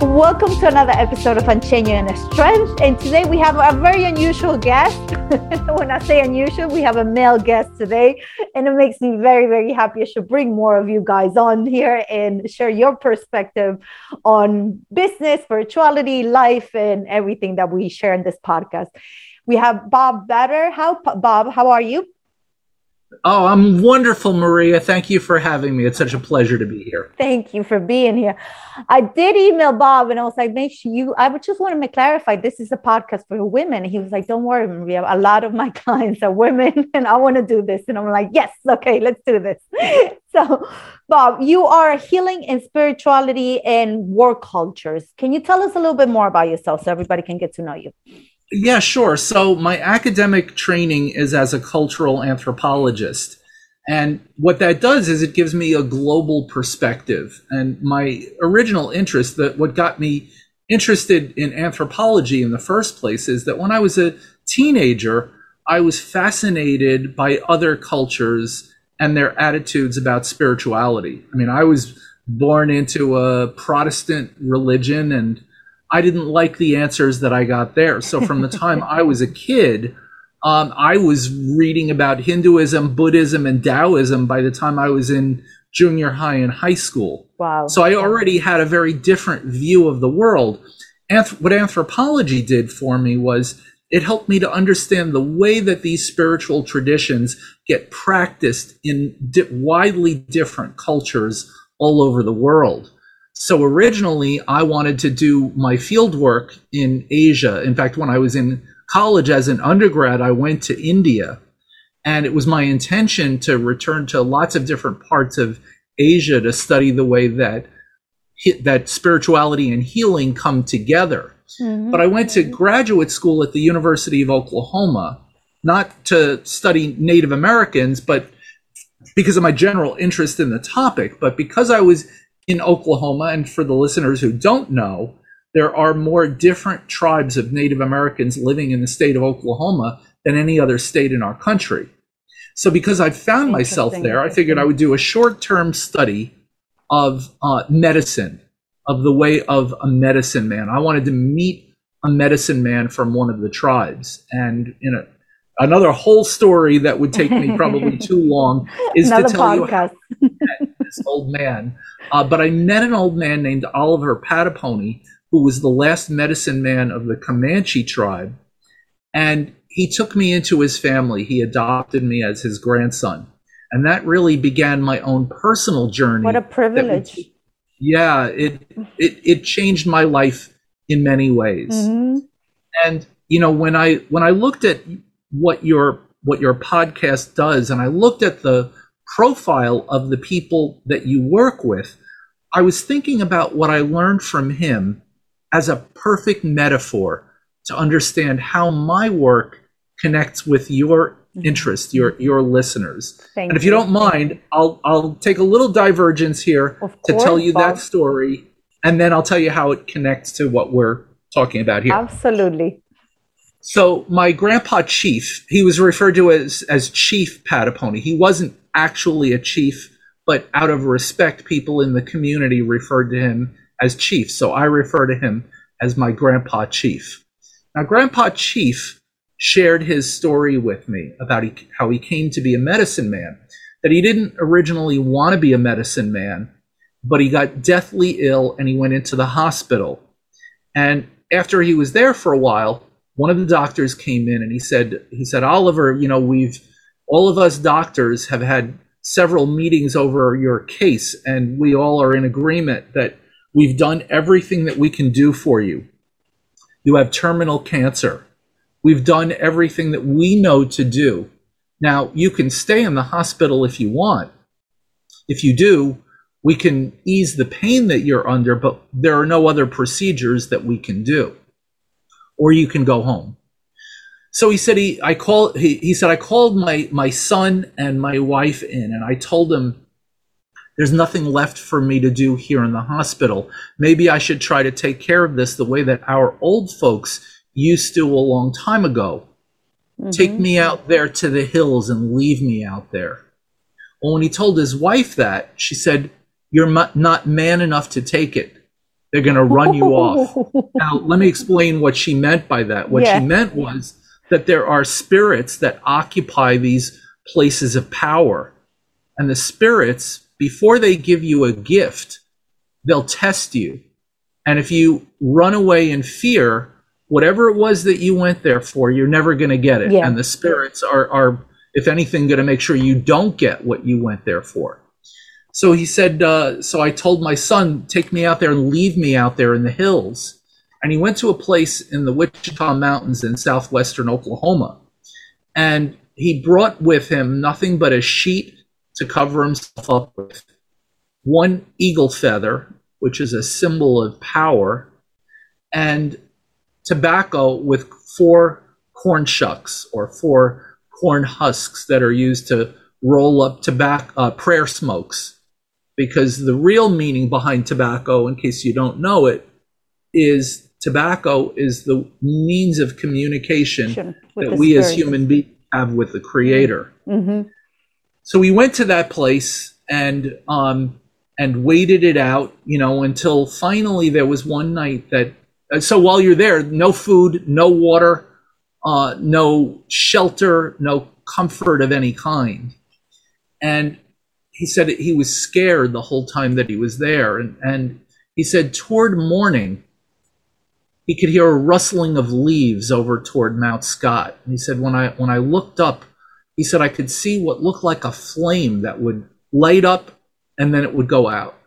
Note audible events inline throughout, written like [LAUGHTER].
Welcome to another episode of and Strength. And today we have a very unusual guest. [LAUGHS] when I say unusual, we have a male guest today. And it makes me very, very happy. I should bring more of you guys on here and share your perspective on business, spirituality, life, and everything that we share in this podcast. We have Bob Bader. How Bob, how are you? Oh, I'm wonderful, Maria. Thank you for having me. It's such a pleasure to be here. Thank you for being here. I did email Bob and I was like, make sure you, I would just want to clarify this is a podcast for women. He was like, don't worry, Maria. A lot of my [LAUGHS] clients are women and I want to do this. And I'm like, yes, okay, let's do this. [LAUGHS] so, Bob, you are healing in spirituality and work cultures. Can you tell us a little bit more about yourself so everybody can get to know you? Yeah, sure. So my academic training is as a cultural anthropologist. And what that does is it gives me a global perspective. And my original interest, that what got me interested in anthropology in the first place, is that when I was a teenager, I was fascinated by other cultures and their attitudes about spirituality. I mean, I was born into a Protestant religion and I didn't like the answers that I got there. So from the time I was a kid, um, I was reading about Hinduism, Buddhism, and Taoism by the time I was in junior high and high school. Wow. So I already had a very different view of the world. Anth- what anthropology did for me was it helped me to understand the way that these spiritual traditions get practiced in di- widely different cultures all over the world. So originally, I wanted to do my field work in Asia. In fact, when I was in college as an undergrad, I went to India. And it was my intention to return to lots of different parts of Asia to study the way that that spirituality and healing come together. Mm-hmm. But I went to graduate school at the University of Oklahoma, not to study Native Americans, but because of my general interest in the topic, but because I was in Oklahoma. And for the listeners who don't know, there are more different tribes of Native Americans living in the state of Oklahoma than any other state in our country. So, because I found myself there, I figured I would do a short term study of uh, medicine, of the way of a medicine man. I wanted to meet a medicine man from one of the tribes. And in a, another whole story that would take me probably [LAUGHS] too long is to tell podcast. you this old man uh, but I met an old man named Oliver Pahdopony, who was the last medicine man of the Comanche tribe. And he took me into his family. He adopted me as his grandson. And that really began my own personal journey. What a privilege. yeah, it, it, it changed my life in many ways. Mm-hmm. And, you know, when I, when I looked at what your, what your podcast does, and I looked at the profile of the people that you work with, I was thinking about what I learned from him as a perfect metaphor to understand how my work connects with your mm-hmm. interest, your your listeners. Thank and if you, don't mind, I'll I'll take a little divergence here course, to tell you Bob. that story, and then I'll tell you how it connects to what we're talking about here. Absolutely. So my grandpa Chief, he was referred to as as Chief Pahdopony. He wasn't actually a chief, but out of respect, people in the community referred to him as Chief. So I refer to him as my Grandpa Chief. Now, Grandpa Chief shared his story with me about he, how he came to be a medicine man, that he didn't originally want to be a medicine man, but he got deathly ill and he went into the hospital. And after he was there for a while, one of the doctors came in and he said, he said, Oliver, you know, we've all of us doctors have had several meetings over your case, and we all are in agreement that we've done everything that we can do for you. You have terminal cancer. We've done everything that we know to do. Now, you can stay in the hospital if you want. If you do, we can ease the pain that you're under, but there are no other procedures that we can do. Or you can go home. So he said he I called he, he said I called my my son and my wife in and I told them there's nothing left for me to do here in the hospital. Maybe I should try to take care of this the way that our old folks used to a long time ago. Mm-hmm. Take me out there to the hills and leave me out there. Well, when he told his wife that, she said, You're not man enough to take it. They're going to run you off. [LAUGHS] Now, let me explain what she meant by that. What yeah. she meant was that there are spirits that occupy these places of power. And the spirits, before they give you a gift, they'll test you. And if you run away in fear, whatever it was that you went there for, you're never going to get it. Yeah. And the spirits are, are, if anything, going to make sure you don't get what you went there for. So he said, uh, So I told my son, take me out there and leave me out there in the hills and he went to a place in the Wichita Mountains in southwestern Oklahoma. And he brought with him nothing but a sheet to cover himself up with, one eagle feather, which is a symbol of power, and tobacco with four corn shucks or four corn husks that are used to roll up tobacco uh, prayer smokes because the real meaning behind tobacco in case you don't know it is tobacco is the means of communication that we as human beings have with the creator. Mm-hmm. So we went to that place and um, and waited it out, you know, until finally there was one night that. Uh, so while you're there, no food, no water, uh, no shelter, no comfort of any kind, and he said he was scared the whole time that he was there, and and he said toward morning he could hear a rustling of leaves over toward Mount Scott. And he said, when I when I looked up, he said I could see what looked like a flame that would light up and then it would go out.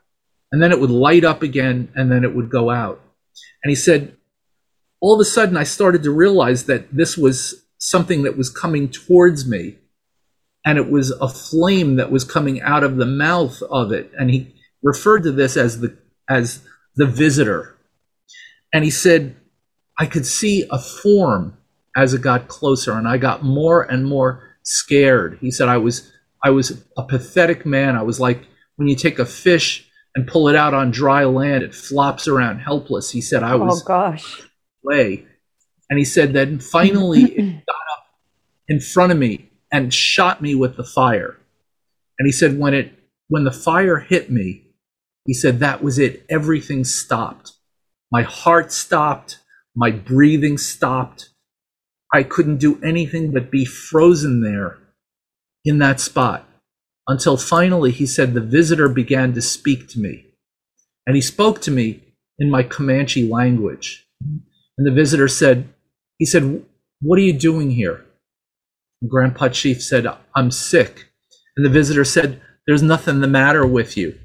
And then it would light up again and then it would go out. And he said, all of a sudden I started to realize that this was something that was coming towards me. And it was a flame that was coming out of the mouth of it. And he referred to this as the as the visitor and he said, I could see a form as it got closer, and I got more and more scared. He said, I was I was a pathetic man. I was like when you take a fish and pull it out on dry land, it flops around helpless. He said, I oh, was oh gosh way. And he said then finally [LAUGHS] it got up in front of me and shot me with the fire. And he said when it when the fire hit me, he said that was it. Everything stopped. My heart stopped. My breathing stopped. I couldn't do anything but be frozen there in that spot until finally he said the visitor began to speak to me. And he spoke to me in my Comanche language. And the visitor said, he said, what are you doing here? And Grandpa Chief said, I'm sick. And the visitor said, there's nothing the matter with you.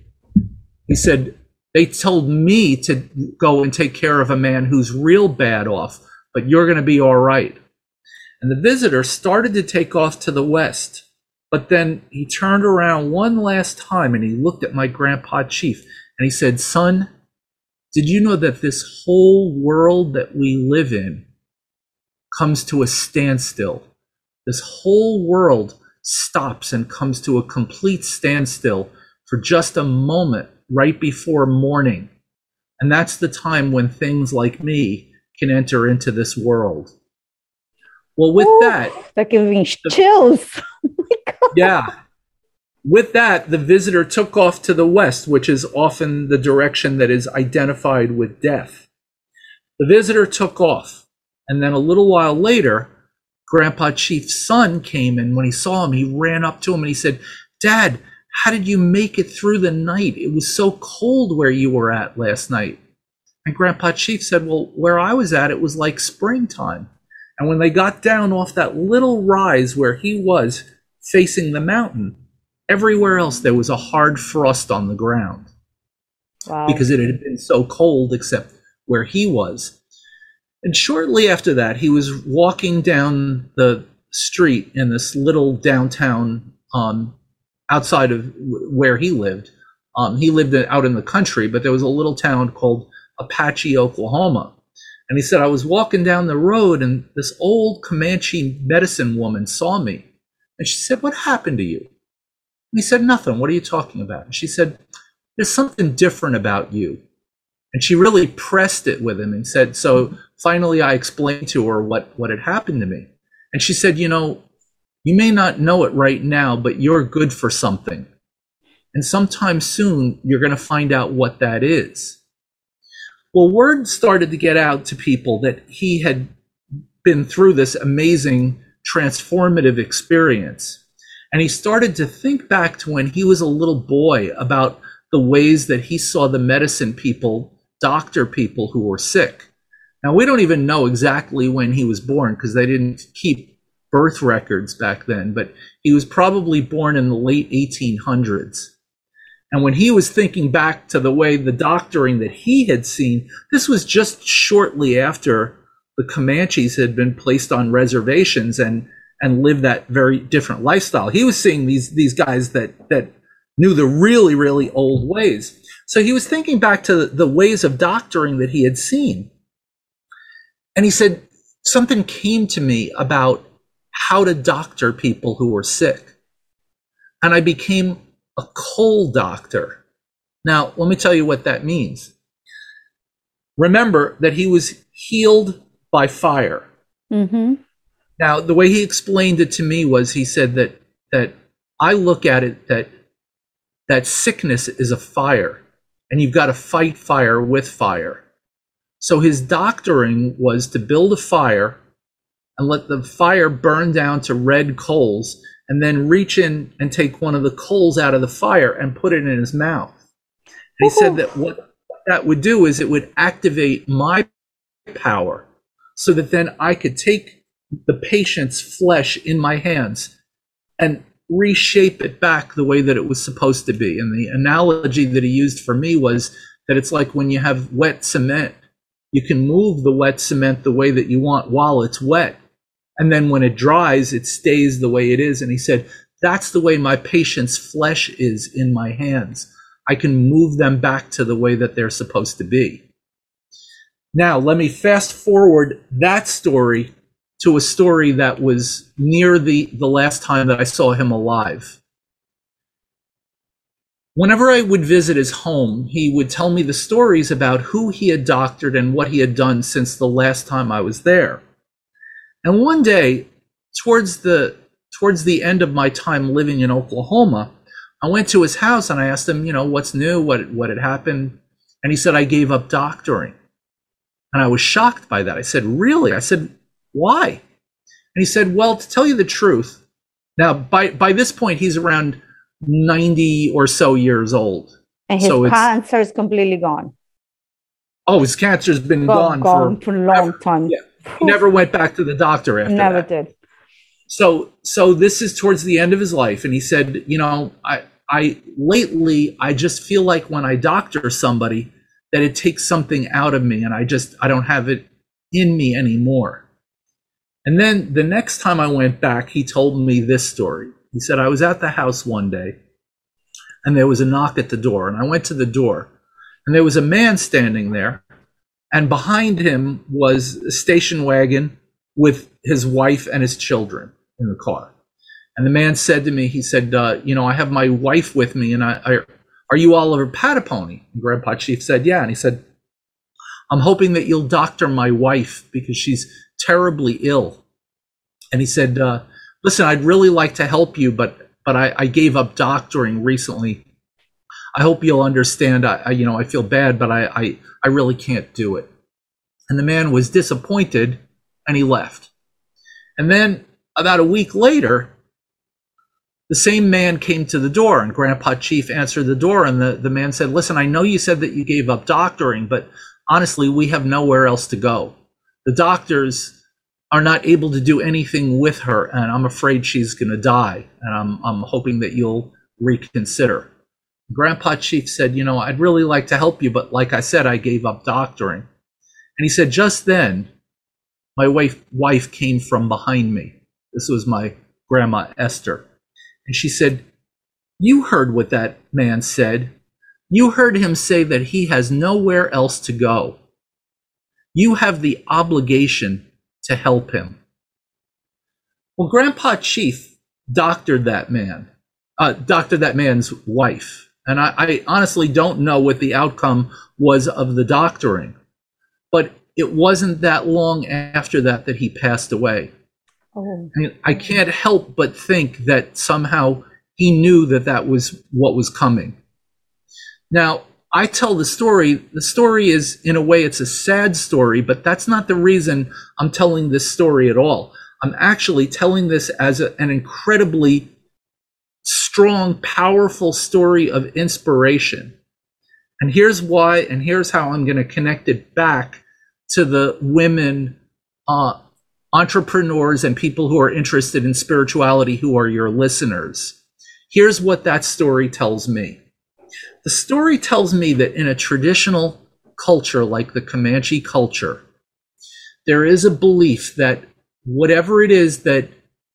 He said, they told me to go and take care of a man who's real bad off, but you're going to be all right. And the visitor started to take off to the west, but then he turned around one last time and he looked at my grandpa chief and he said, Son, did you know that this whole world that we live in comes to a standstill? This whole world stops and comes to a complete standstill for just a moment right before morning. And that's the time when things like me can enter into this world. Well, with Ooh, that, that gives me chills. [LAUGHS] Oh yeah. With that, the visitor took off to the west, which is often the direction that is identified with death. The visitor took off, and then a little while later, Grandpa Chief's son came and when he saw him, he ran up to him and he said, Dad, How did you make it through the night? It was so cold where you were at last night. And Grandpa Chief said, Well, where I was at, it was like springtime. And when they got down off that little rise where he was facing the mountain, everywhere else there was a hard frost on the ground. Wow. Because it had been so cold, except where he was. And shortly after that, he was walking down the street in this little downtown um, outside of where he lived. Um, he lived out in the country, but there was a little town called Apache, Oklahoma. And he said, I was walking down the road and this old Comanche medicine woman saw me. And she said, What happened to you? And he said, Nothing. What are you talking about? And she said, There's something different about you. And she really pressed it with him and said, So finally I explained to her what, what had happened to me. And she said, You know, you may not know it right now, but you're good for something. And sometime soon, you're going to find out what that is. Well, word started to get out to people that he had been through this amazing transformative experience. And he started to think back to when he was a little boy about the ways that he saw the medicine people doctor people who were sick. Now, we don't even know exactly when he was born because they didn't keep birth records back then, but he was probably born in the late 1800s. And when he was thinking back to the way the doctoring that he had seen, this was just shortly after the Comanches had been placed on reservations and and lived that very different lifestyle. He was seeing these these guys that that knew the really really old ways. So he was thinking back to the ways of doctoring that he had seen. And he said something came to me about how to doctor people who were sick. And I became a coal doctor. Now, let me tell you what that means. Remember that he was healed by fire. Mm-hmm. Now, the way he explained it to me was he said that that I look at it that that sickness is a fire, and you've got to fight fire with fire. So his doctoring was to build a fire and let the fire burn down to red coals and then reach in and take one of the coals out of the fire and put it in his mouth. And he said that what that would do is it would activate my power so that then I could take the patient's flesh in my hands and reshape it back the way that it was supposed to be. And the analogy that he used for me was that it's like when you have wet cement, you can move the wet cement the way that you want while it's wet and then when it dries, it stays the way it is. And he said, That's the way my patient's flesh is in my hands. I can move them back to the way that they're supposed to be. Now, let me fast forward that story to a story that was near the, the last time that I saw him alive. Whenever I would visit his home, he would tell me the stories about who he had doctored and what he had done since the last time I was there. And one day, towards the towards the end of my time living in Oklahoma, I went to his house and I asked him, you know, what's new, what what had happened, and he said I gave up doctoring. And I was shocked by that. I said, "Really?" I said, "Why?" And he said, "Well, to tell you the truth, now by by this point he's around 90 or so years old. And his so cancer is completely gone. Oh, his cancer's been gone, gone, for, for a long time. Yeah never went back to the doctor after that. never that. did so so this is towards the end of his life and he said you know i i lately i just feel like when i doctor somebody that it takes something out of me and i just i don't have it in me anymore and then the next time i went back he told me this story he said i was at the house one day and there was a knock at the door and i went to the door and there was a man standing there and behind him was a station wagon with his wife and his children in the car. And the man said to me, he said, uh, "You know, I have my wife with me, and I, I are you Oliver Pahdopony?" And Grandpa Chief said, "Yeah." And he said, "I'm hoping that you'll doctor my wife because she's terribly ill." And he said, uh, "Listen, I'd really like to help you, but but I, I gave up doctoring recently I hope you'll understand. I, I, you know, I feel bad, but I, I, I really can't do it. And the man was disappointed and he left. And then about a week later, the same man came to the door and grandpa chief answered the door and the, the man said listen i know you said that you gave up doctoring but honestly we have nowhere else to go the doctors are not able to do anything with her and i'm afraid she's going to die and I'm, I'm hoping that you'll reconsider grandpa chief said you know i'd really like to help you but like i said i gave up doctoring and he said just then my wife, wife came from behind me this was my grandma esther and she said, You heard what that man said. You heard him say that he has nowhere else to go. You have the obligation to help him. Well, Grandpa Chief doctored that man, uh, doctored that man's wife. And I, I honestly don't know what the outcome was of the doctoring, but it wasn't that long after that that he passed away. Oh. I, mean, I can't help but think that somehow he knew that that was what was coming. Now, I tell the story. The story is, in a way, it's a sad story, but that's not the reason I'm telling this story at all. I'm actually telling this as a, an incredibly strong, powerful story of inspiration. And here's why, and here's how I'm going to connect it back to the women uh, entrepreneurs and people who are interested in spirituality who are your listeners. Here's what that story tells me. The story tells me that in a traditional culture like the Comanche culture, there is a belief that whatever it is that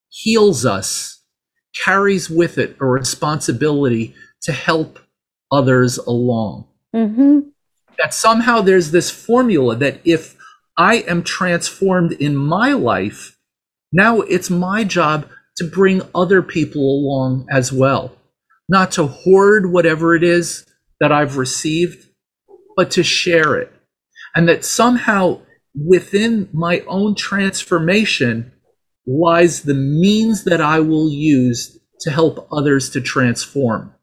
heals us carries with it a responsibility to help others along. Mm-hmm. That somehow there's this formula that if I am transformed in my life. Now it's my job to bring other people along as well, not to hoard whatever it is that I've received, but to share it. And that somehow within my own transformation lies the means that I will use to help others to transform.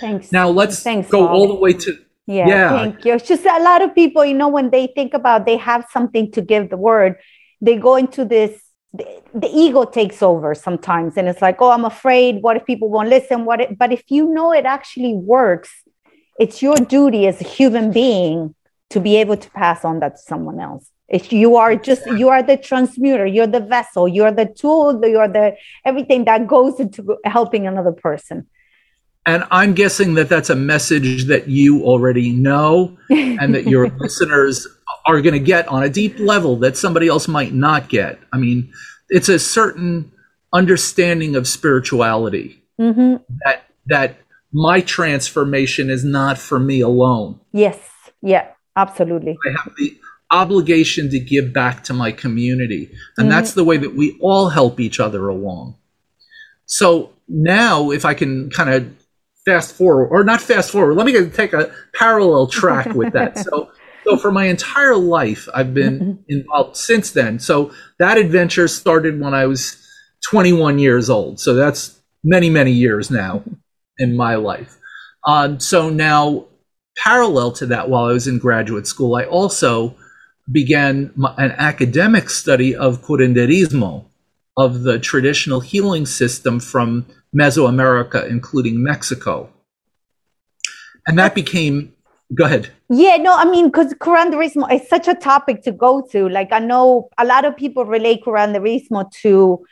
Thanks. Now let's Thanks, go all the way to yeah, yeah, thank you. It's just a lot of people, you know, when they think about they have something to give the word, they go into this. The, the ego takes over sometimes, and it's like, oh, I'm afraid. What if people won't listen? What? If, but if you know it actually works, it's your duty as a human being to be able to pass on that to someone else. If you are just you are the transmuter, you're the vessel, you're the tool, you're the everything that goes into helping another person. And I'm guessing that that's a message that you already know and that your [LAUGHS] listeners are going to get on a deep level that somebody else might not get. I mean, it's a certain understanding of spirituality mm-hmm. that that my transformation is not for me alone. Yes. Yeah, absolutely. I have the obligation to give back to my community. And mm-hmm. that's the way that we all help each other along. So now, if I can kind of fast forward or not fast forward let me take a parallel track with that [LAUGHS] so so for my entire life i've been mm-hmm. involved since then so that adventure started when i was 21 years old so that's many many years now in my life um, so now parallel to that while i was in graduate school i also began an academic study of curanderismo of the traditional healing system from Mesoamerica, including Mexico. And that became, go ahead. Yeah, no, I mean, because curanderismo is such a topic to go to. Like, I know a lot of people relate curanderismo to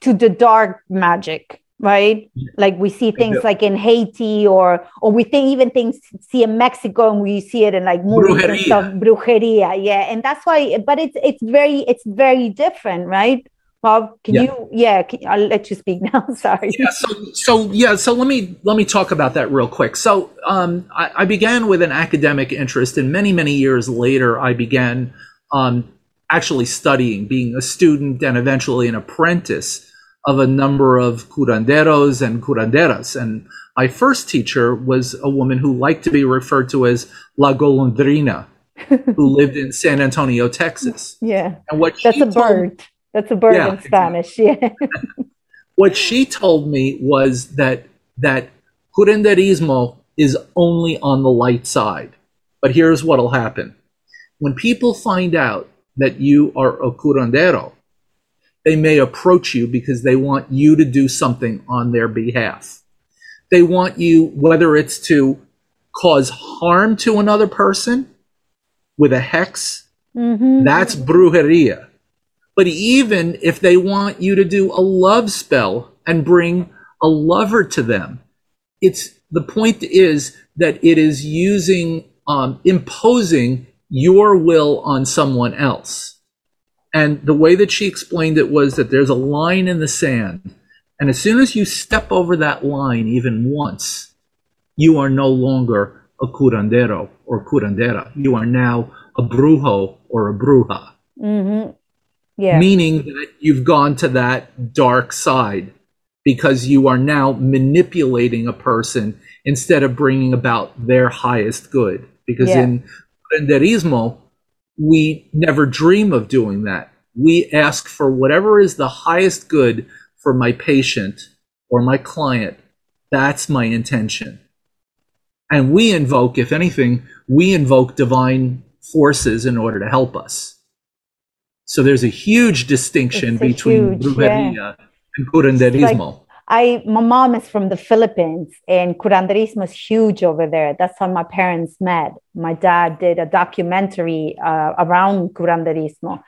to the dark magic, right? Like we see things like in Haiti, or or we think even things see in Mexico, and we see it in like brujeria. and stuff, brujeria. Yeah, and that's why. But it's it's very it's very different, right? Bob, can yeah. you? Yeah, can, I'll let you speak [LAUGHS] now. Sorry. Yeah. So, so yeah. So let me let me talk about that real quick. So, um, I, I, began with an academic interest, and many many years later, I began um, actually studying, being a student, and eventually an apprentice of a number of curanderos and curanderas. And my first teacher was a woman who liked to be referred to as La Golondrina, [LAUGHS] who lived in San Antonio, Texas. Yeah. And what that's a bird. That's a bird yeah, in Spanish. Yeah. [LAUGHS] what she told me was that that curanderismo is only on the light side. But here's what'll happen. When people find out that you are a curandero, they may approach you because they want you to do something on their behalf. They want you, whether it's to cause harm to another person with a hex, Mm-hmm. that's brujeria. But even if they want you to do a love spell and bring a lover to them, it's the point is that it is using, um, imposing your will on someone else. And the way that she explained it was that there's a line in the sand. And as soon as you step over that line even once, you are no longer a curandero or curandera. You are now a brujo or a bruja, Mm-hmm. Yeah. meaning that you've gone to that dark side because you are now manipulating a person instead of bringing about their highest good. Because Yeah. in curanderismo, we never dream of doing that. We ask for whatever is the highest good for my patient or my client. That's my intention. And we invoke, if anything, we invoke divine forces in order to help us. So there's a huge distinction a between huge, brujeria and curanderismo. I my mom is from the Philippines and curanderismo is huge over there. That's how my parents met. My dad did a documentary uh, around curanderismo,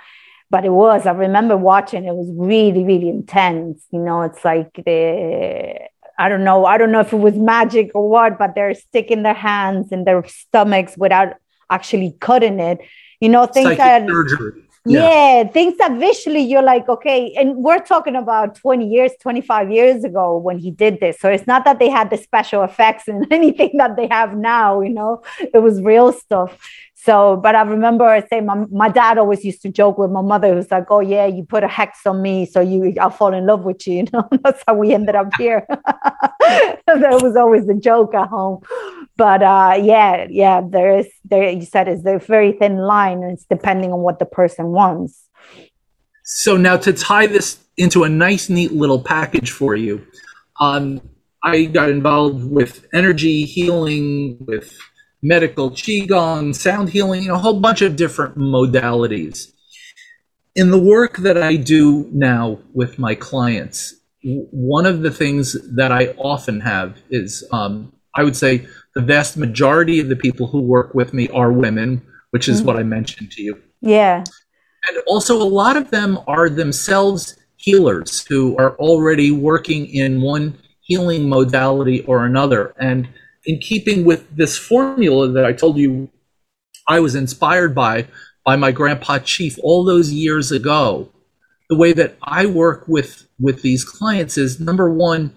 but it was I remember watching. It was really really intense. You know, it's like the I don't know I don't know if it was magic or what, but they're sticking their hands in their stomachs without actually cutting it. You know, things Psychic that surgery. Yeah. things that visually you're like, okay, and we're talking about 20 years, 25 years ago when he did this. So it's not that they had the special effects and [LAUGHS] anything that they have now, you know, it was real stuff. So, but I remember I say my, my dad always used to joke with my mother, who's like, Oh yeah, you put a hex on me, so you I'll fall in love with you, [LAUGHS] you know. [LAUGHS] That's how we ended up here. [LAUGHS] that was always a joke at home. But uh yeah, yeah, there is there you said it's a very thin line and it's depending on what the person wants. So now to tie this into a nice, neat little package for you, um, I got involved with energy healing, with medical qigong, sound healing, you know, a whole bunch of different modalities. In the work that I do now with my clients, one of the things that I often have is, um, I would say, the vast majority of the people who work with me are women, which is Mhm. what I mentioned to you Yeah. and also a lot of them are themselves healers who are already working in one healing modality or another and in keeping with this formula that i told you i was inspired by by my grandpa chief all those years ago the way that i work with with these clients is number one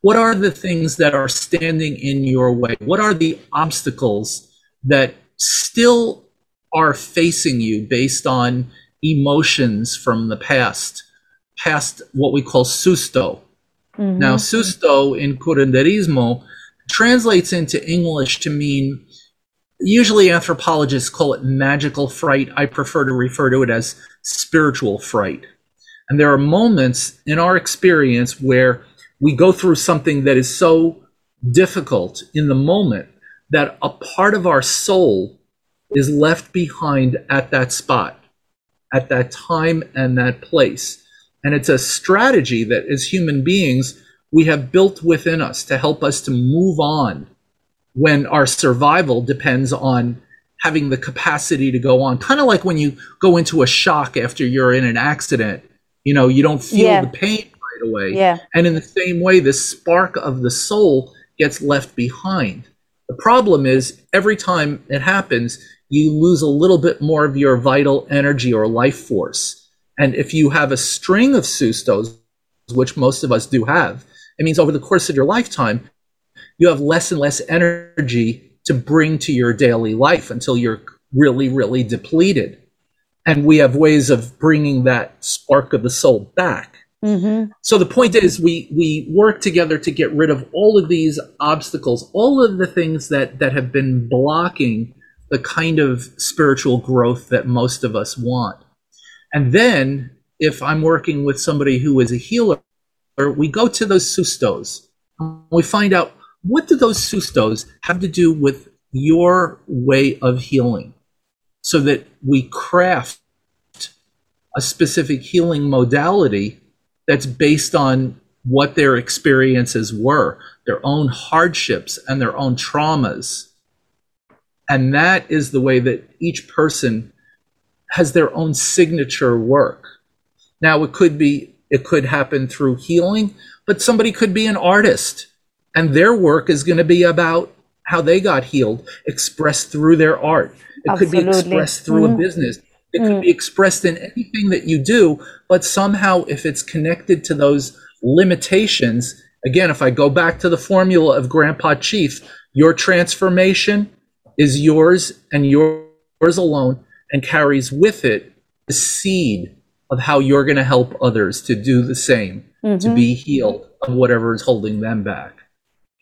what are the things that are standing in your way what are the obstacles that still are facing you based on emotions from the past, past what we call susto. Mhm. Now, susto in curanderismo translates into English to mean, usually anthropologists call it magical fright. I prefer to refer to it as spiritual fright. And there are moments in our experience where we go through something that is so difficult in the moment that a part of our soul is left behind at that spot, at that time and that place. And it's a strategy that as human beings, we have built within us to help us to move on when our survival depends on having the capacity to go on. Kind of like when you go into a shock after you're in an accident, you know, you don't feel Yeah. the pain right away. Yeah. And in the same way, the spark of the soul gets left behind. The problem is every time it happens, you lose a little bit more of your vital energy or life force. And if you have a string of sustos, which most of us do have, it means over the course of your lifetime, you have less and less energy to bring to your daily life until you're really, really depleted. And we have ways of bringing that spark of the soul back. Mhm. So the point is, we we work together to get rid of all of these obstacles, all of the things that that have been blocking the kind of spiritual growth that most of us want. And then, if I'm working with somebody who is a healer, we go to those sustos. We find out what do those sustos have to do with your way of healing, so that we craft a specific healing modality that's based on what their experiences were, their own hardships and their own traumas. And that is the way that each person has their own signature work. Now, it could be, it could happen through healing, but somebody could be an artist and their work is going to be about how they got healed, expressed through their art. It Absolutely. could be expressed through Mm. a business. It could be expressed in anything that you do, but somehow if it's connected to those limitations, again, if I go back to the formula of Grandpa Chief, your transformation is yours and yours alone and carries with it the seed of how you're going to help others to do the same, to mm-hmm. be healed of whatever is holding them back.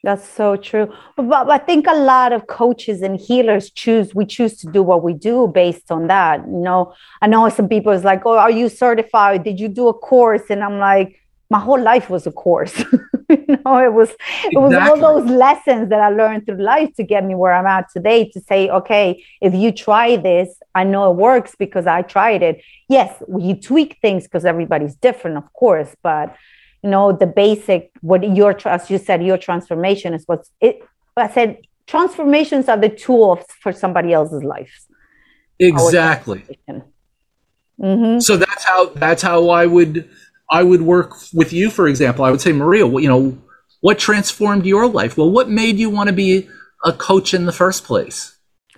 That's so true. But, but I think a lot of coaches and healers choose, we choose to do what we do based on that. You know, I know some people is like, oh, are you certified? Did you do a course? And I'm like, my whole life was a course. [LAUGHS] you know, it was it was all those lessons that I learned through life to get me where I'm at today to say, okay, if you try this, I know it works because I tried it. Yes, you tweak things because everybody's different, of course, but you know the basic what your as you said your transformation is what's it i said transformations are the tools for somebody else's life Exactly. hmm So that's how that's how I would I would work with you. For example, I would say, Maria, what- you know, what transformed your life? Well, what made you want to be a coach in the first place?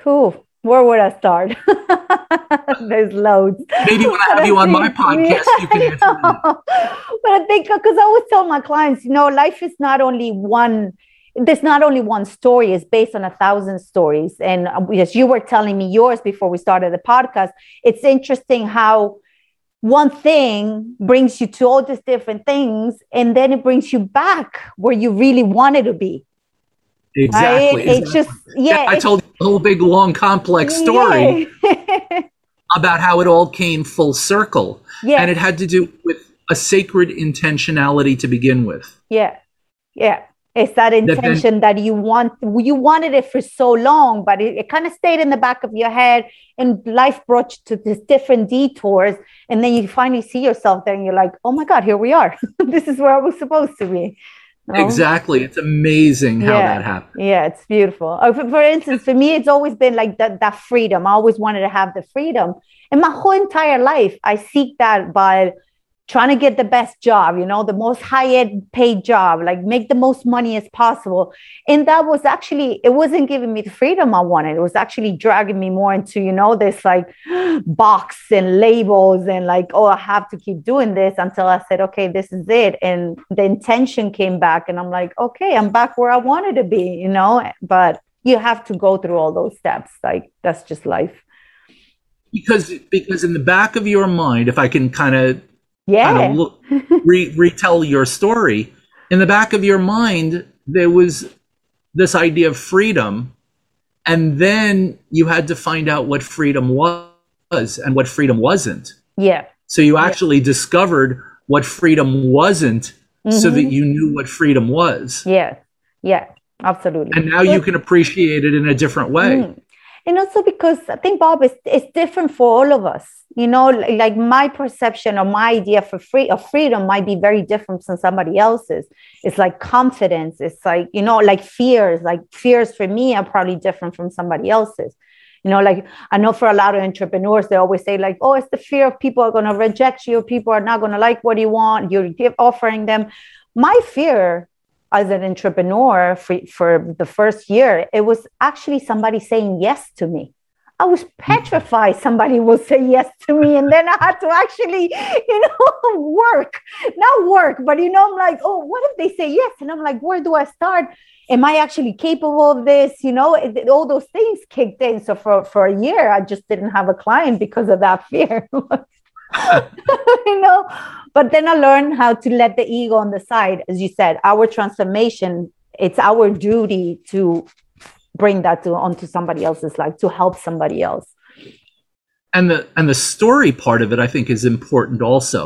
cool where would i start [LAUGHS] there's loads Maybe when I have you on my [LAUGHS] podcast, you can answer [LAUGHS] but I think because I always tell my clients, you know, life is not only one. There's not only one story; it's based on a thousand stories. And uh, as you were telling me yours before we started the podcast, it's interesting how one thing brings you to all these different things, and then it brings you back where you really wanted to be. Exactly. Right? It's just yeah. I told you a whole big, long, complex story Yeah. [LAUGHS] about how it all came full circle, yeah. and it had to do with a sacred intentionality to begin with. Yeah, yeah. It's that intention that you want. You wanted it for so long, but it, it kind of stayed in the back of your head, and life brought you to these different detours, and then you finally see yourself there, and you're like, "Oh my God, here we are. [LAUGHS] this is where I was supposed to be." No? Exactly. It's amazing how Yeah. that happened. Yeah, it's beautiful. Uh, For, for instance, for me, it's always been like that, that freedom. I always wanted to have the freedom. And my whole entire life, I seek that by trying to get the best job, you know, the most high end paid job, like make the most money as possible. And that was actually, it wasn't giving me the freedom I wanted. It was actually dragging me more into, you know, this like [GASPS] box and labels and like, oh, I have to keep doing this until I said, okay, this is it. And the intention came back and I'm like, okay, I'm back where I wanted to be, you know, but you have to go through all those steps. Like that's just life. Because because in the back of your mind, if I can kind of Yeah. kind of look, [LAUGHS] re- retell your story. In the back of your mind, there was this idea of freedom, and then you had to find out what freedom was and what freedom wasn't. yeah. So you actually discovered what freedom wasn't, so that you knew what freedom was, Yeah. Yeah. Absolutely. and now you can appreciate it in a different way. Mm. And also because I think Bob is it's different for all of us. You know, like my perception or my idea for free of freedom might be very different from somebody else's. It's like confidence. It's like, you know, like fears. Like fears for me are probably different from somebody else's. You know, like I know for a lot of entrepreneurs, they always say, like, oh, it's the fear of people are going to reject you, people are not going to like what you want, you're offering them. My fear as an entrepreneur for, for the first year, it was actually somebody saying yes to me. I was petrified somebody will say yes to me. And then I had to actually, you know, [LAUGHS] work, not work, but, you know, I'm like, oh, what if they say yes? And I'm like, where do I start? Am I actually capable of this? You know, all those things kicked in. So for, for a year, I just didn't have a client because of that [LAUGHS] fear. [LAUGHS] you know, but then I learned how to let the ego on the side. As you said, our transformation, it's our duty to bring that to onto somebody else's life to help somebody else. and the and the story part of it i think is important also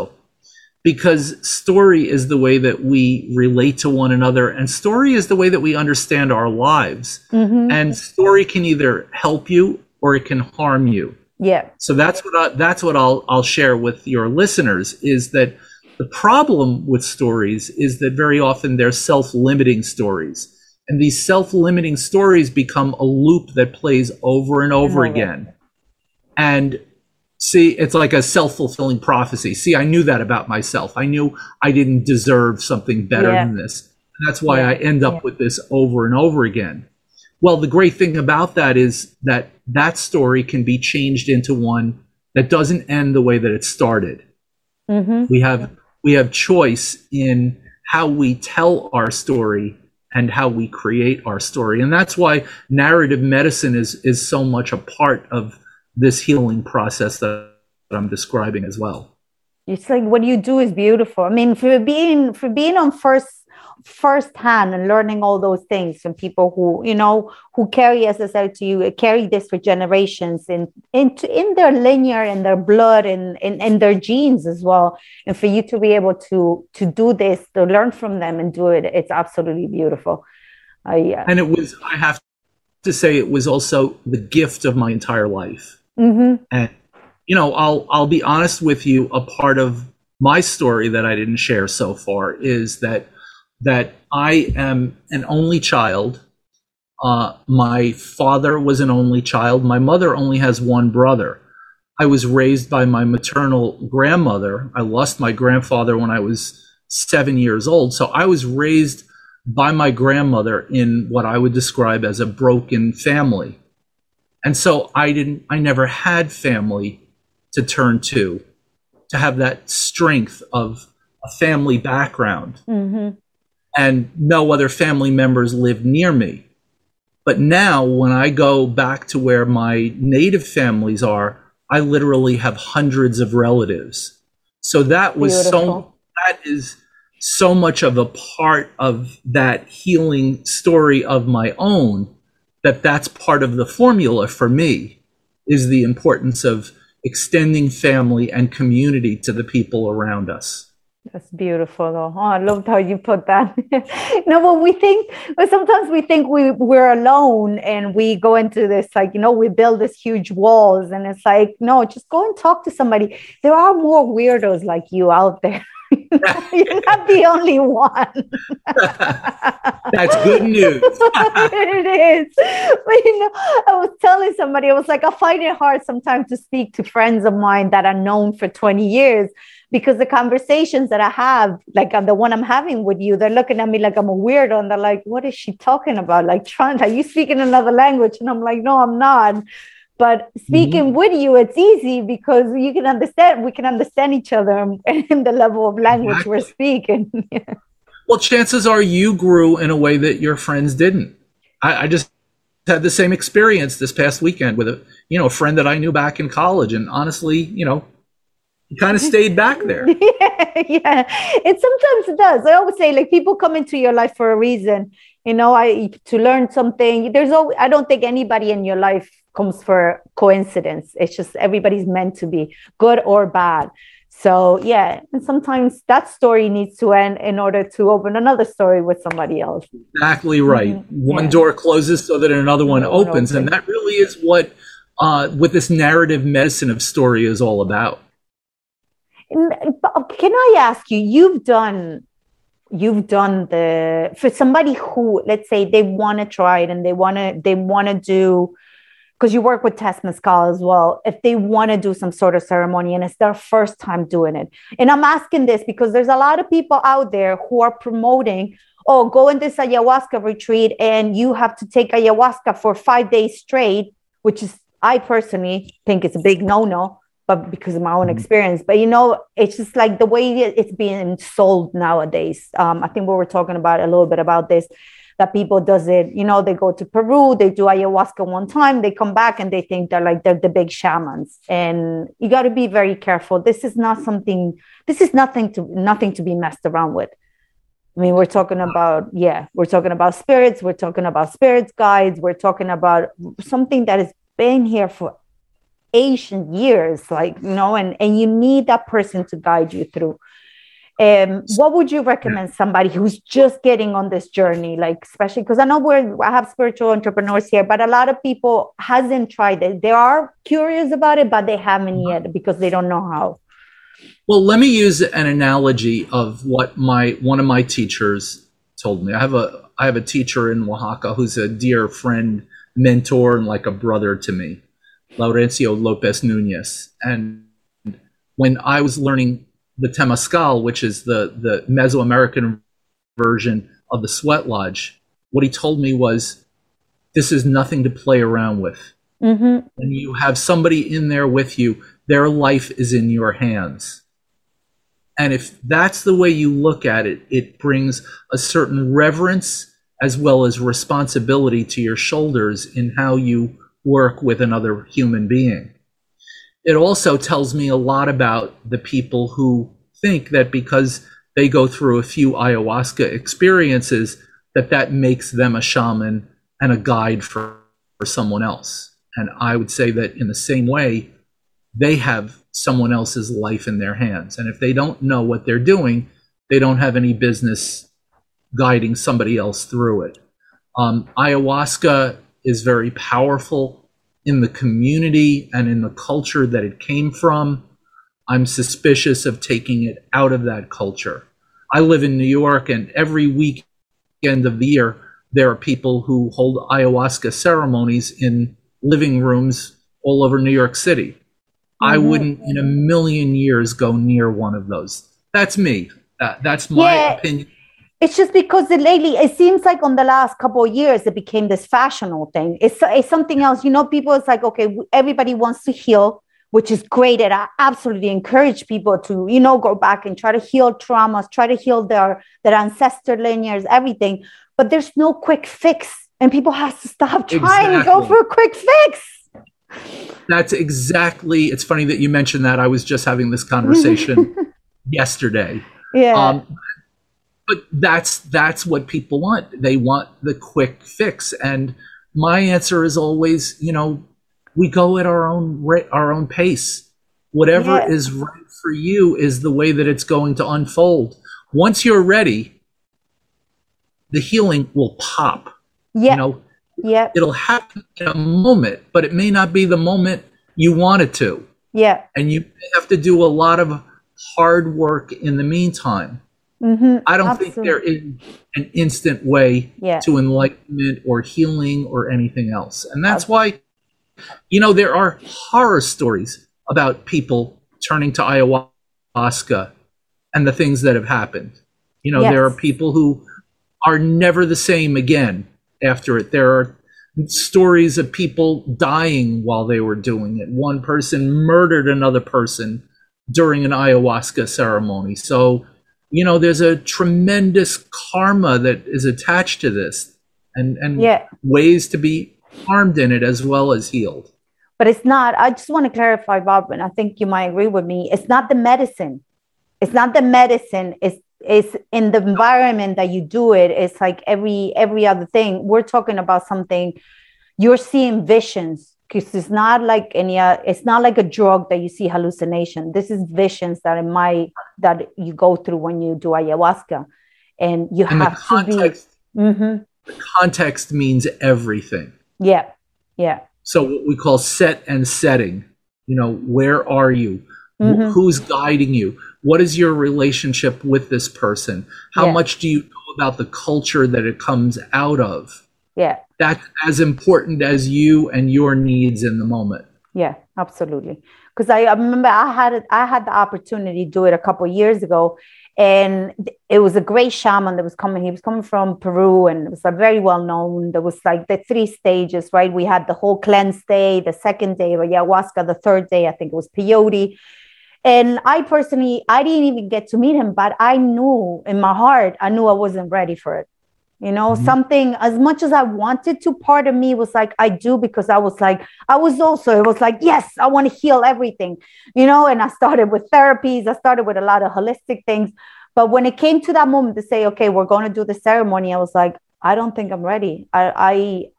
because story is the way that we relate to one another and story is the way that we understand our lives Mhm. and story can either help you or it can harm you Yeah. So that's what I, that's what I'll I'll share with your listeners is that the problem with stories is that very often they're self-limiting stories. And these self-limiting stories become a loop that plays over and over again. And see, it's like a self-fulfilling prophecy. See, I knew that about myself. I knew I didn't deserve something better yeah. than this. And that's why yeah. I end up yeah. with this over and over again. Well, the great thing about that is that that story can be changed into one that doesn't end the way that it started. Mm-hmm. We have we have choice in how we tell our story and how we create our story, and that's why narrative medicine is is so much a part of this healing process that I'm describing as well. It's like what you do is beautiful. I mean, for being for being on first firsthand and learning all those things from people who you know who carry as I said to you carry this for generations in in in their linear and their blood and in, in their genes as well and for you to be able to to do this to learn from them and do it it's absolutely beautiful uh, yeah. and it was I have to say it was also the gift of my entire life mm-hmm. and you know I'll I'll be honest with you a part of my story that I didn't share so far is that that I am an only child. Uh, my father was an only child. My mother only has one brother. I was raised by my maternal grandmother. I lost my grandfather when I was seven years old. So I was raised by my grandmother in what I would describe as a broken family. And so I didn't, I never had family to turn to, to have that strength of a family background. Mm-hmm and no other family members lived near me. But now, when I go back to where my native families are, I literally have hundreds of relatives. So that was Beautiful. so, that is so much of a part of that healing story of my own that that's part of the formula for me is the importance of extending family and community to the people around us. That's beautiful. Though. Oh, I loved how you put that. [LAUGHS] no, but we think, but sometimes we think we we're alone, and we go into this like, you know, we build these huge walls, and it's like, no, just go and talk to somebody. There are more weirdos like you out there. [LAUGHS] You're not the only one. [LAUGHS] That's good news. it is. But you know, I was telling somebody, I was like, I find it hard sometimes to speak to friends of mine that are known for 20 years because the conversations that I have, like the one I'm having with you, they're looking at me like I'm a weirdo and they're like, what is she talking about? Like, trying, are you speaking another language? And I'm like, no, I'm not. But speaking mm-hmm. with you, it's easy because you can understand, we can understand each other in [LAUGHS] the level of language exactly. we're speaking. [LAUGHS] well, chances are you grew in a way that your friends didn't. I, I just had the same experience this past weekend with a you know a friend that I knew back in college, and honestly, you know, you kind of stayed back there. [LAUGHS] yeah, yeah. It sometimes it does. I always say like people come into your life for a reason. You know, I to learn something. There's always, I don't think anybody in your life comes for coincidence. It's just everybody's meant to be good or bad. So yeah, and sometimes that story needs to end in order to open another story with somebody else. Exactly right. Mm-hmm. One yeah. door closes so that another one, another opens, opens, and that really is what uh, what this narrative medicine of story is all about. Can I ask you? You've done, you've done the for somebody who, let's say, they want to try it and they want to, they want to do, because you work with Temazcal as well. If they want to do some sort of ceremony and it's their first time doing it, and I'm asking this because there's a lot of people out there who are promoting oh, go in this ayahuasca retreat and you have to take ayahuasca for five days straight, which is, I personally think it's a big no no but because of my own mm-hmm. experience. But you know, it's just like the way it's being sold nowadays. Um, I think we were talking about a little bit about this that people does it. You know, they go to Peru, they do ayahuasca one time, they come back and they think they're like they're the big shamans. And you got to be very careful. This is not something. This is nothing to nothing to be messed around with. I mean, we're talking about, yeah, we're talking about spirits, we're talking about spirits guides, we're talking about something that has been here for ancient years like you know and and you need that person to guide you through Um, what would you recommend somebody who's just getting on this journey, like especially because I know we're I have spiritual entrepreneurs here, but a lot of people hasn't tried it. They are curious about it, but they haven't yet because they don't know how. Well, let me use an analogy of what my one of my teachers told me. I have a I have a teacher in Oaxaca who's a dear friend, mentor, and like a brother to me, Laurencio Lopez Nunez. And when I was learning the Temazcal, which is the, the Mesoamerican version of the sweat lodge, what he told me was, this is nothing to play around with. Mm-hmm. When you have somebody in there with you, their life is in your hands. And if that's the way you look at it, it brings a certain reverence as well as responsibility to your shoulders in how you work with another human being. It also tells me a lot about the people who think that because they go through a few ayahuasca experiences that that makes them a shaman and a guide for, for someone else. And i would say that in the same way they have someone else's life in their hands. And if they don't know what they're doing they don't have any business guiding somebody else through it. Um, ayahuasca is very powerful in the community and in the culture that it came from. I'm suspicious of taking it out of that culture. I live in New York, and every weekend of the year, there are people who hold ayahuasca ceremonies in living rooms all over New York City. Mm-hmm. I wouldn't in a million years go near one of those. That's me. Uh, that's my yeah. opinion it's just because the lately it seems like on the last couple of years it became this fashionable thing. It's, it's something else you know people it's like okay everybody wants to heal which is great and i absolutely encourage people to you know go back and try to heal traumas try to heal their their ancestor lineage everything. But there's no quick fix and people have to stop trying exactly. and go for a quick fix. That's exactly it's funny that you mentioned that. I was just having this conversation [LAUGHS] yesterday. Yeah. Um, but that's that's what people want. They want the quick fix, and my answer is always, you know, we go at our own our own pace. Whatever yeah. is right for you is the way that it's going to unfold. Once you're ready, the healing will pop. Yeah. You know, yeah. It'll happen in a moment, but it may not be the moment you want it to. Yeah. And you have to do a lot of hard work in the meantime. Mm-hmm, I don't absolutely. think there is an instant way yeah. to enlightenment or healing or anything else. And that's absolutely. why, you know, there are horror stories about people turning to ayahuasca and the things that have happened. You know, yes. there are people who are never the same again after it. There are stories of people dying while they were doing it. One person murdered another person during an ayahuasca ceremony. So, you know there's a tremendous karma that is attached to this and and yeah. ways to be harmed in it as well as healed. But it's not i just want to clarify bob and i think you might agree with me it's not the medicine. It's not the medicine it's it's in the environment that you do it it's like every every other thing. We're talking about something you're seeing visions because it's not like any uh, it's not like a drug that you see hallucination. This is visions that it might that you go through when you do ayahuasca. And you and have context, to be mm-hmm. the context means everything. Yeah. Yeah. So what we call set and setting you know where are you? Mm-hmm. who's guiding you? What is your relationship with this person? How yeah. much do you know about the culture that it comes out of yeah. That's as important as you and your needs in the moment. Yeah absolutely. Because I, remember i had i had the opportunity to do it a couple years ago and it was a great shaman that was coming. He was coming from peru and it was like very well known there was like the three stages right? We had the whole cleanse day the second day of ayahuasca the third day i think it was peyote. And i personally i didn't even get to meet him but i knew in my heart i knew i wasn't ready for it you know mm-hmm. something as much as i wanted to part of me was like i do because i was like i was also it was like yes i want to heal everything you know and i started with therapies i started with a lot of holistic things but when it came to that moment to say okay we're going to do the ceremony i was like I don't think I'm ready. I,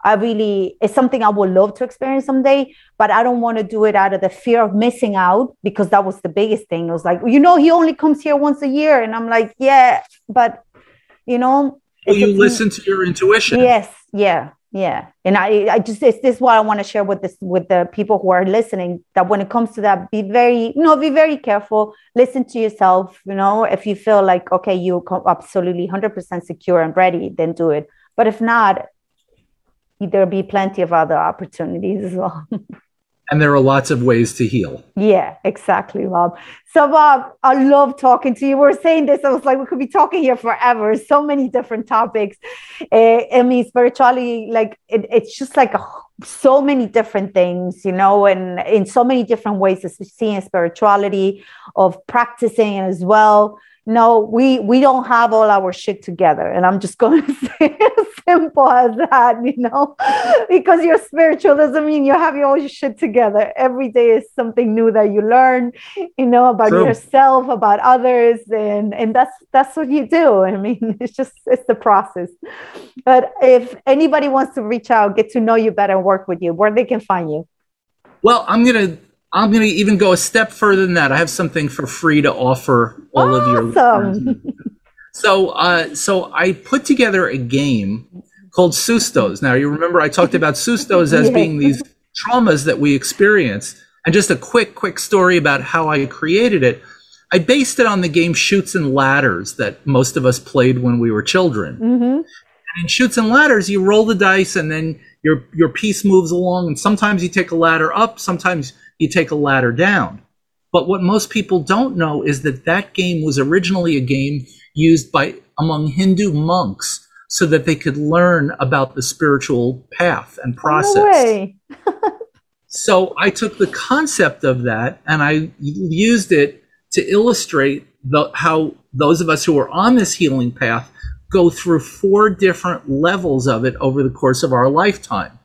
I, I really, it's something I would love to experience someday, but I don't want to do it out of the fear of missing out because that was the biggest thing. It was like, you know, he only comes here once a year. And I'm like, yeah, but, you know. Well, you listen to your intuition. Yes. Yeah yeah and i i just this, this is what i want to share with this with the people who are listening that when it comes to that be very you know be very careful listen to yourself you know if you feel like okay you absolutely 100% secure and ready then do it but if not there'll be plenty of other opportunities as well [LAUGHS] and there are lots of ways to heal. Yeah, exactly, Bob. So, Bob, I love talking to you. We are saying this, I was like, we could be talking here forever. So many different topics. Uh, I mean, spirituality, like, it, it's just like a, so many different things, you know, and in so many different ways of seeing spirituality, of practicing as well no we we don't have all our shit together. And i'm just going [LAUGHS] to say as simple as that you know? Because you're spiritual doesn't mean you have all your shit together. Every day is something new that you learn you know about True. yourself about others and and that's that's what you do. I mean [LAUGHS] it's just it's the process. But if anybody wants to reach out get to know you better work with you where they can find you? Well i'm gonna I'm going to even go a step further than that. I have something for free to offer all awesome. of your. so, uh, so I put together a game called Sustos. Now, you remember I talked about Sustos as [LAUGHS] being these traumas that we experience. And just a quick, quick story about how I created it. I based it on the game Chutes and Ladders that most of us played when we were children. Mm-hmm. And in Chutes and Ladders, you roll the dice and then your your piece moves along. And sometimes you take a ladder up, sometimes you take a ladder down. But what most people don't know is that that game was originally a game used by among Hindu monks so that they could learn about the spiritual path and process. No [LAUGHS] so I took the concept of that and I used it to illustrate the, how those of us who are on this healing path go through four different levels of it over the course of our lifetime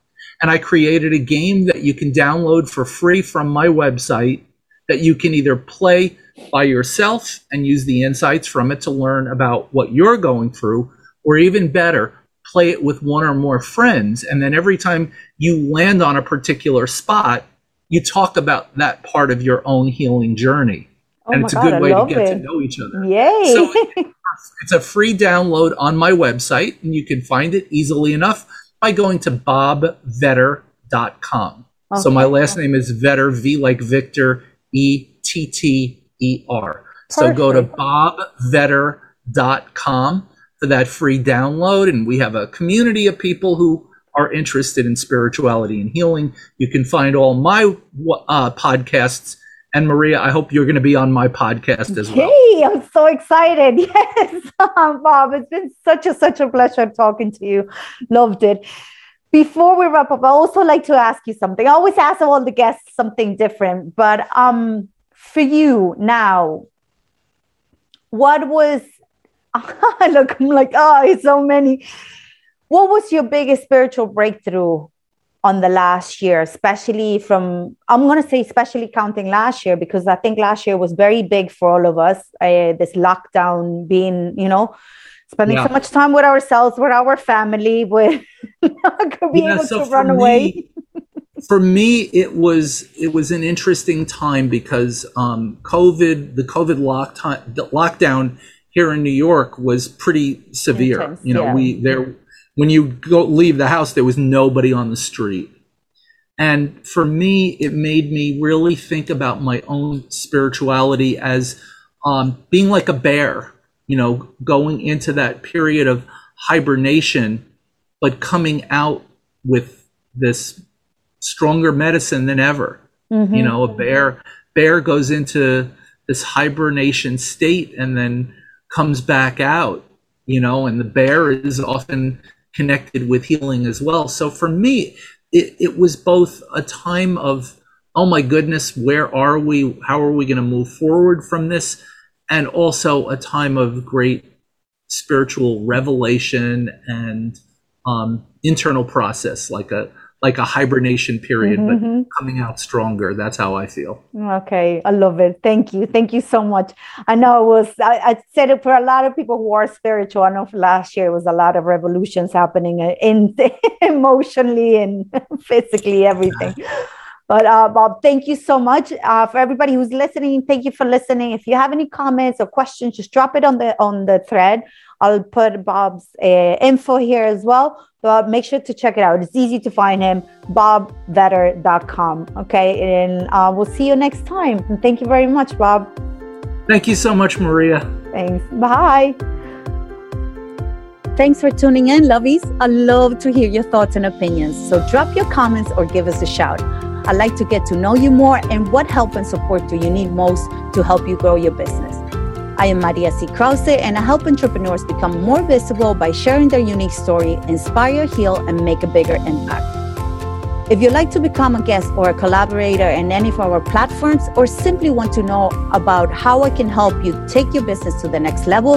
and I created a game that you can download for free from my website that you can either play by yourself and use the insights from it to learn about what you're going through, or even better, play it with one or more friends. And then every time you land on a particular spot, you talk about that part of your own healing journey. Oh and it's a God, good way to get it. to know each other. Yay. So [LAUGHS] it's a free download on my website, and you can find it easily enough by going to bobvetter.com. Okay. So my last name is Vetter, V like Victor, E T T E R. So go to bobvetter.com for that free download. And we have a community of people who are interested in spirituality and healing. You can find all my uh, podcasts. And Maria, I hope you're going to be on my podcast as well. Hey, I'm so excited. [LAUGHS] Yes, [LAUGHS] Bob, it's been such a such a pleasure talking to you. Loved it. Before we wrap up, I also like to ask you something. I always ask all the guests something different, but um, for you now, what was? [LAUGHS] look, I'm like, oh, it's so many. What was your biggest spiritual breakthrough on the last year, especially from, I'm going to say, especially counting last year, because I think last year was very big for all of us. Uh, this lockdown being, you know, spending yeah. so much time with ourselves, with our family, [LAUGHS] with not being yeah, able so to run me, away. for me, it was it was an interesting time because um, COVID, the COVID lock the lockdown here in New York was pretty severe. Intense, you know, yeah. we there when you go leave the house, there was nobody on the street. And for me, it made me really think about my own spirituality as um, being like a bear, you know, going into that period of hibernation, but coming out with this stronger medicine than ever. Mm-hmm. You know, a bear bear goes into this hibernation state and then comes back out, you know, and the bear is often connected with healing as well. So for me, it, it was both a time of, oh my goodness, where are we? How are we going to move forward from this? And also a time of great spiritual revelation and um, internal process, like a like a hibernation period, mm-hmm. but coming out stronger. That's how I feel. Okay, I love it. Thank you, thank you so much. I know it was. I, I said it for a lot of people who are spiritual. I know last year it was a lot of revolutions happening in [LAUGHS] emotionally and physically, everything. But uh, Bob, thank you so much uh, for everybody who's listening. Thank you for listening. If you have any comments or questions, just drop it on the on the thread. I'll put Bob's uh, info here as well. But make sure to check it out. It's easy to find him, bobvetter.com. Okay. And uh, we'll see you next time. And thank you very much, Bob. Thank you so much, Maria. Thanks. Bye. Thanks for tuning in, lovies. I love to hear your thoughts and opinions. So drop your comments or give us a shout. I'd like to get to know you more and what help and support do you need most to help you grow your business. I am Maria C. Krause, and I help entrepreneurs become more visible by sharing their unique story, inspire, heal, and make a bigger impact. If you'd like to become a guest or a collaborator in any of our platforms, or simply want to know about how I can help you take your business to the next level,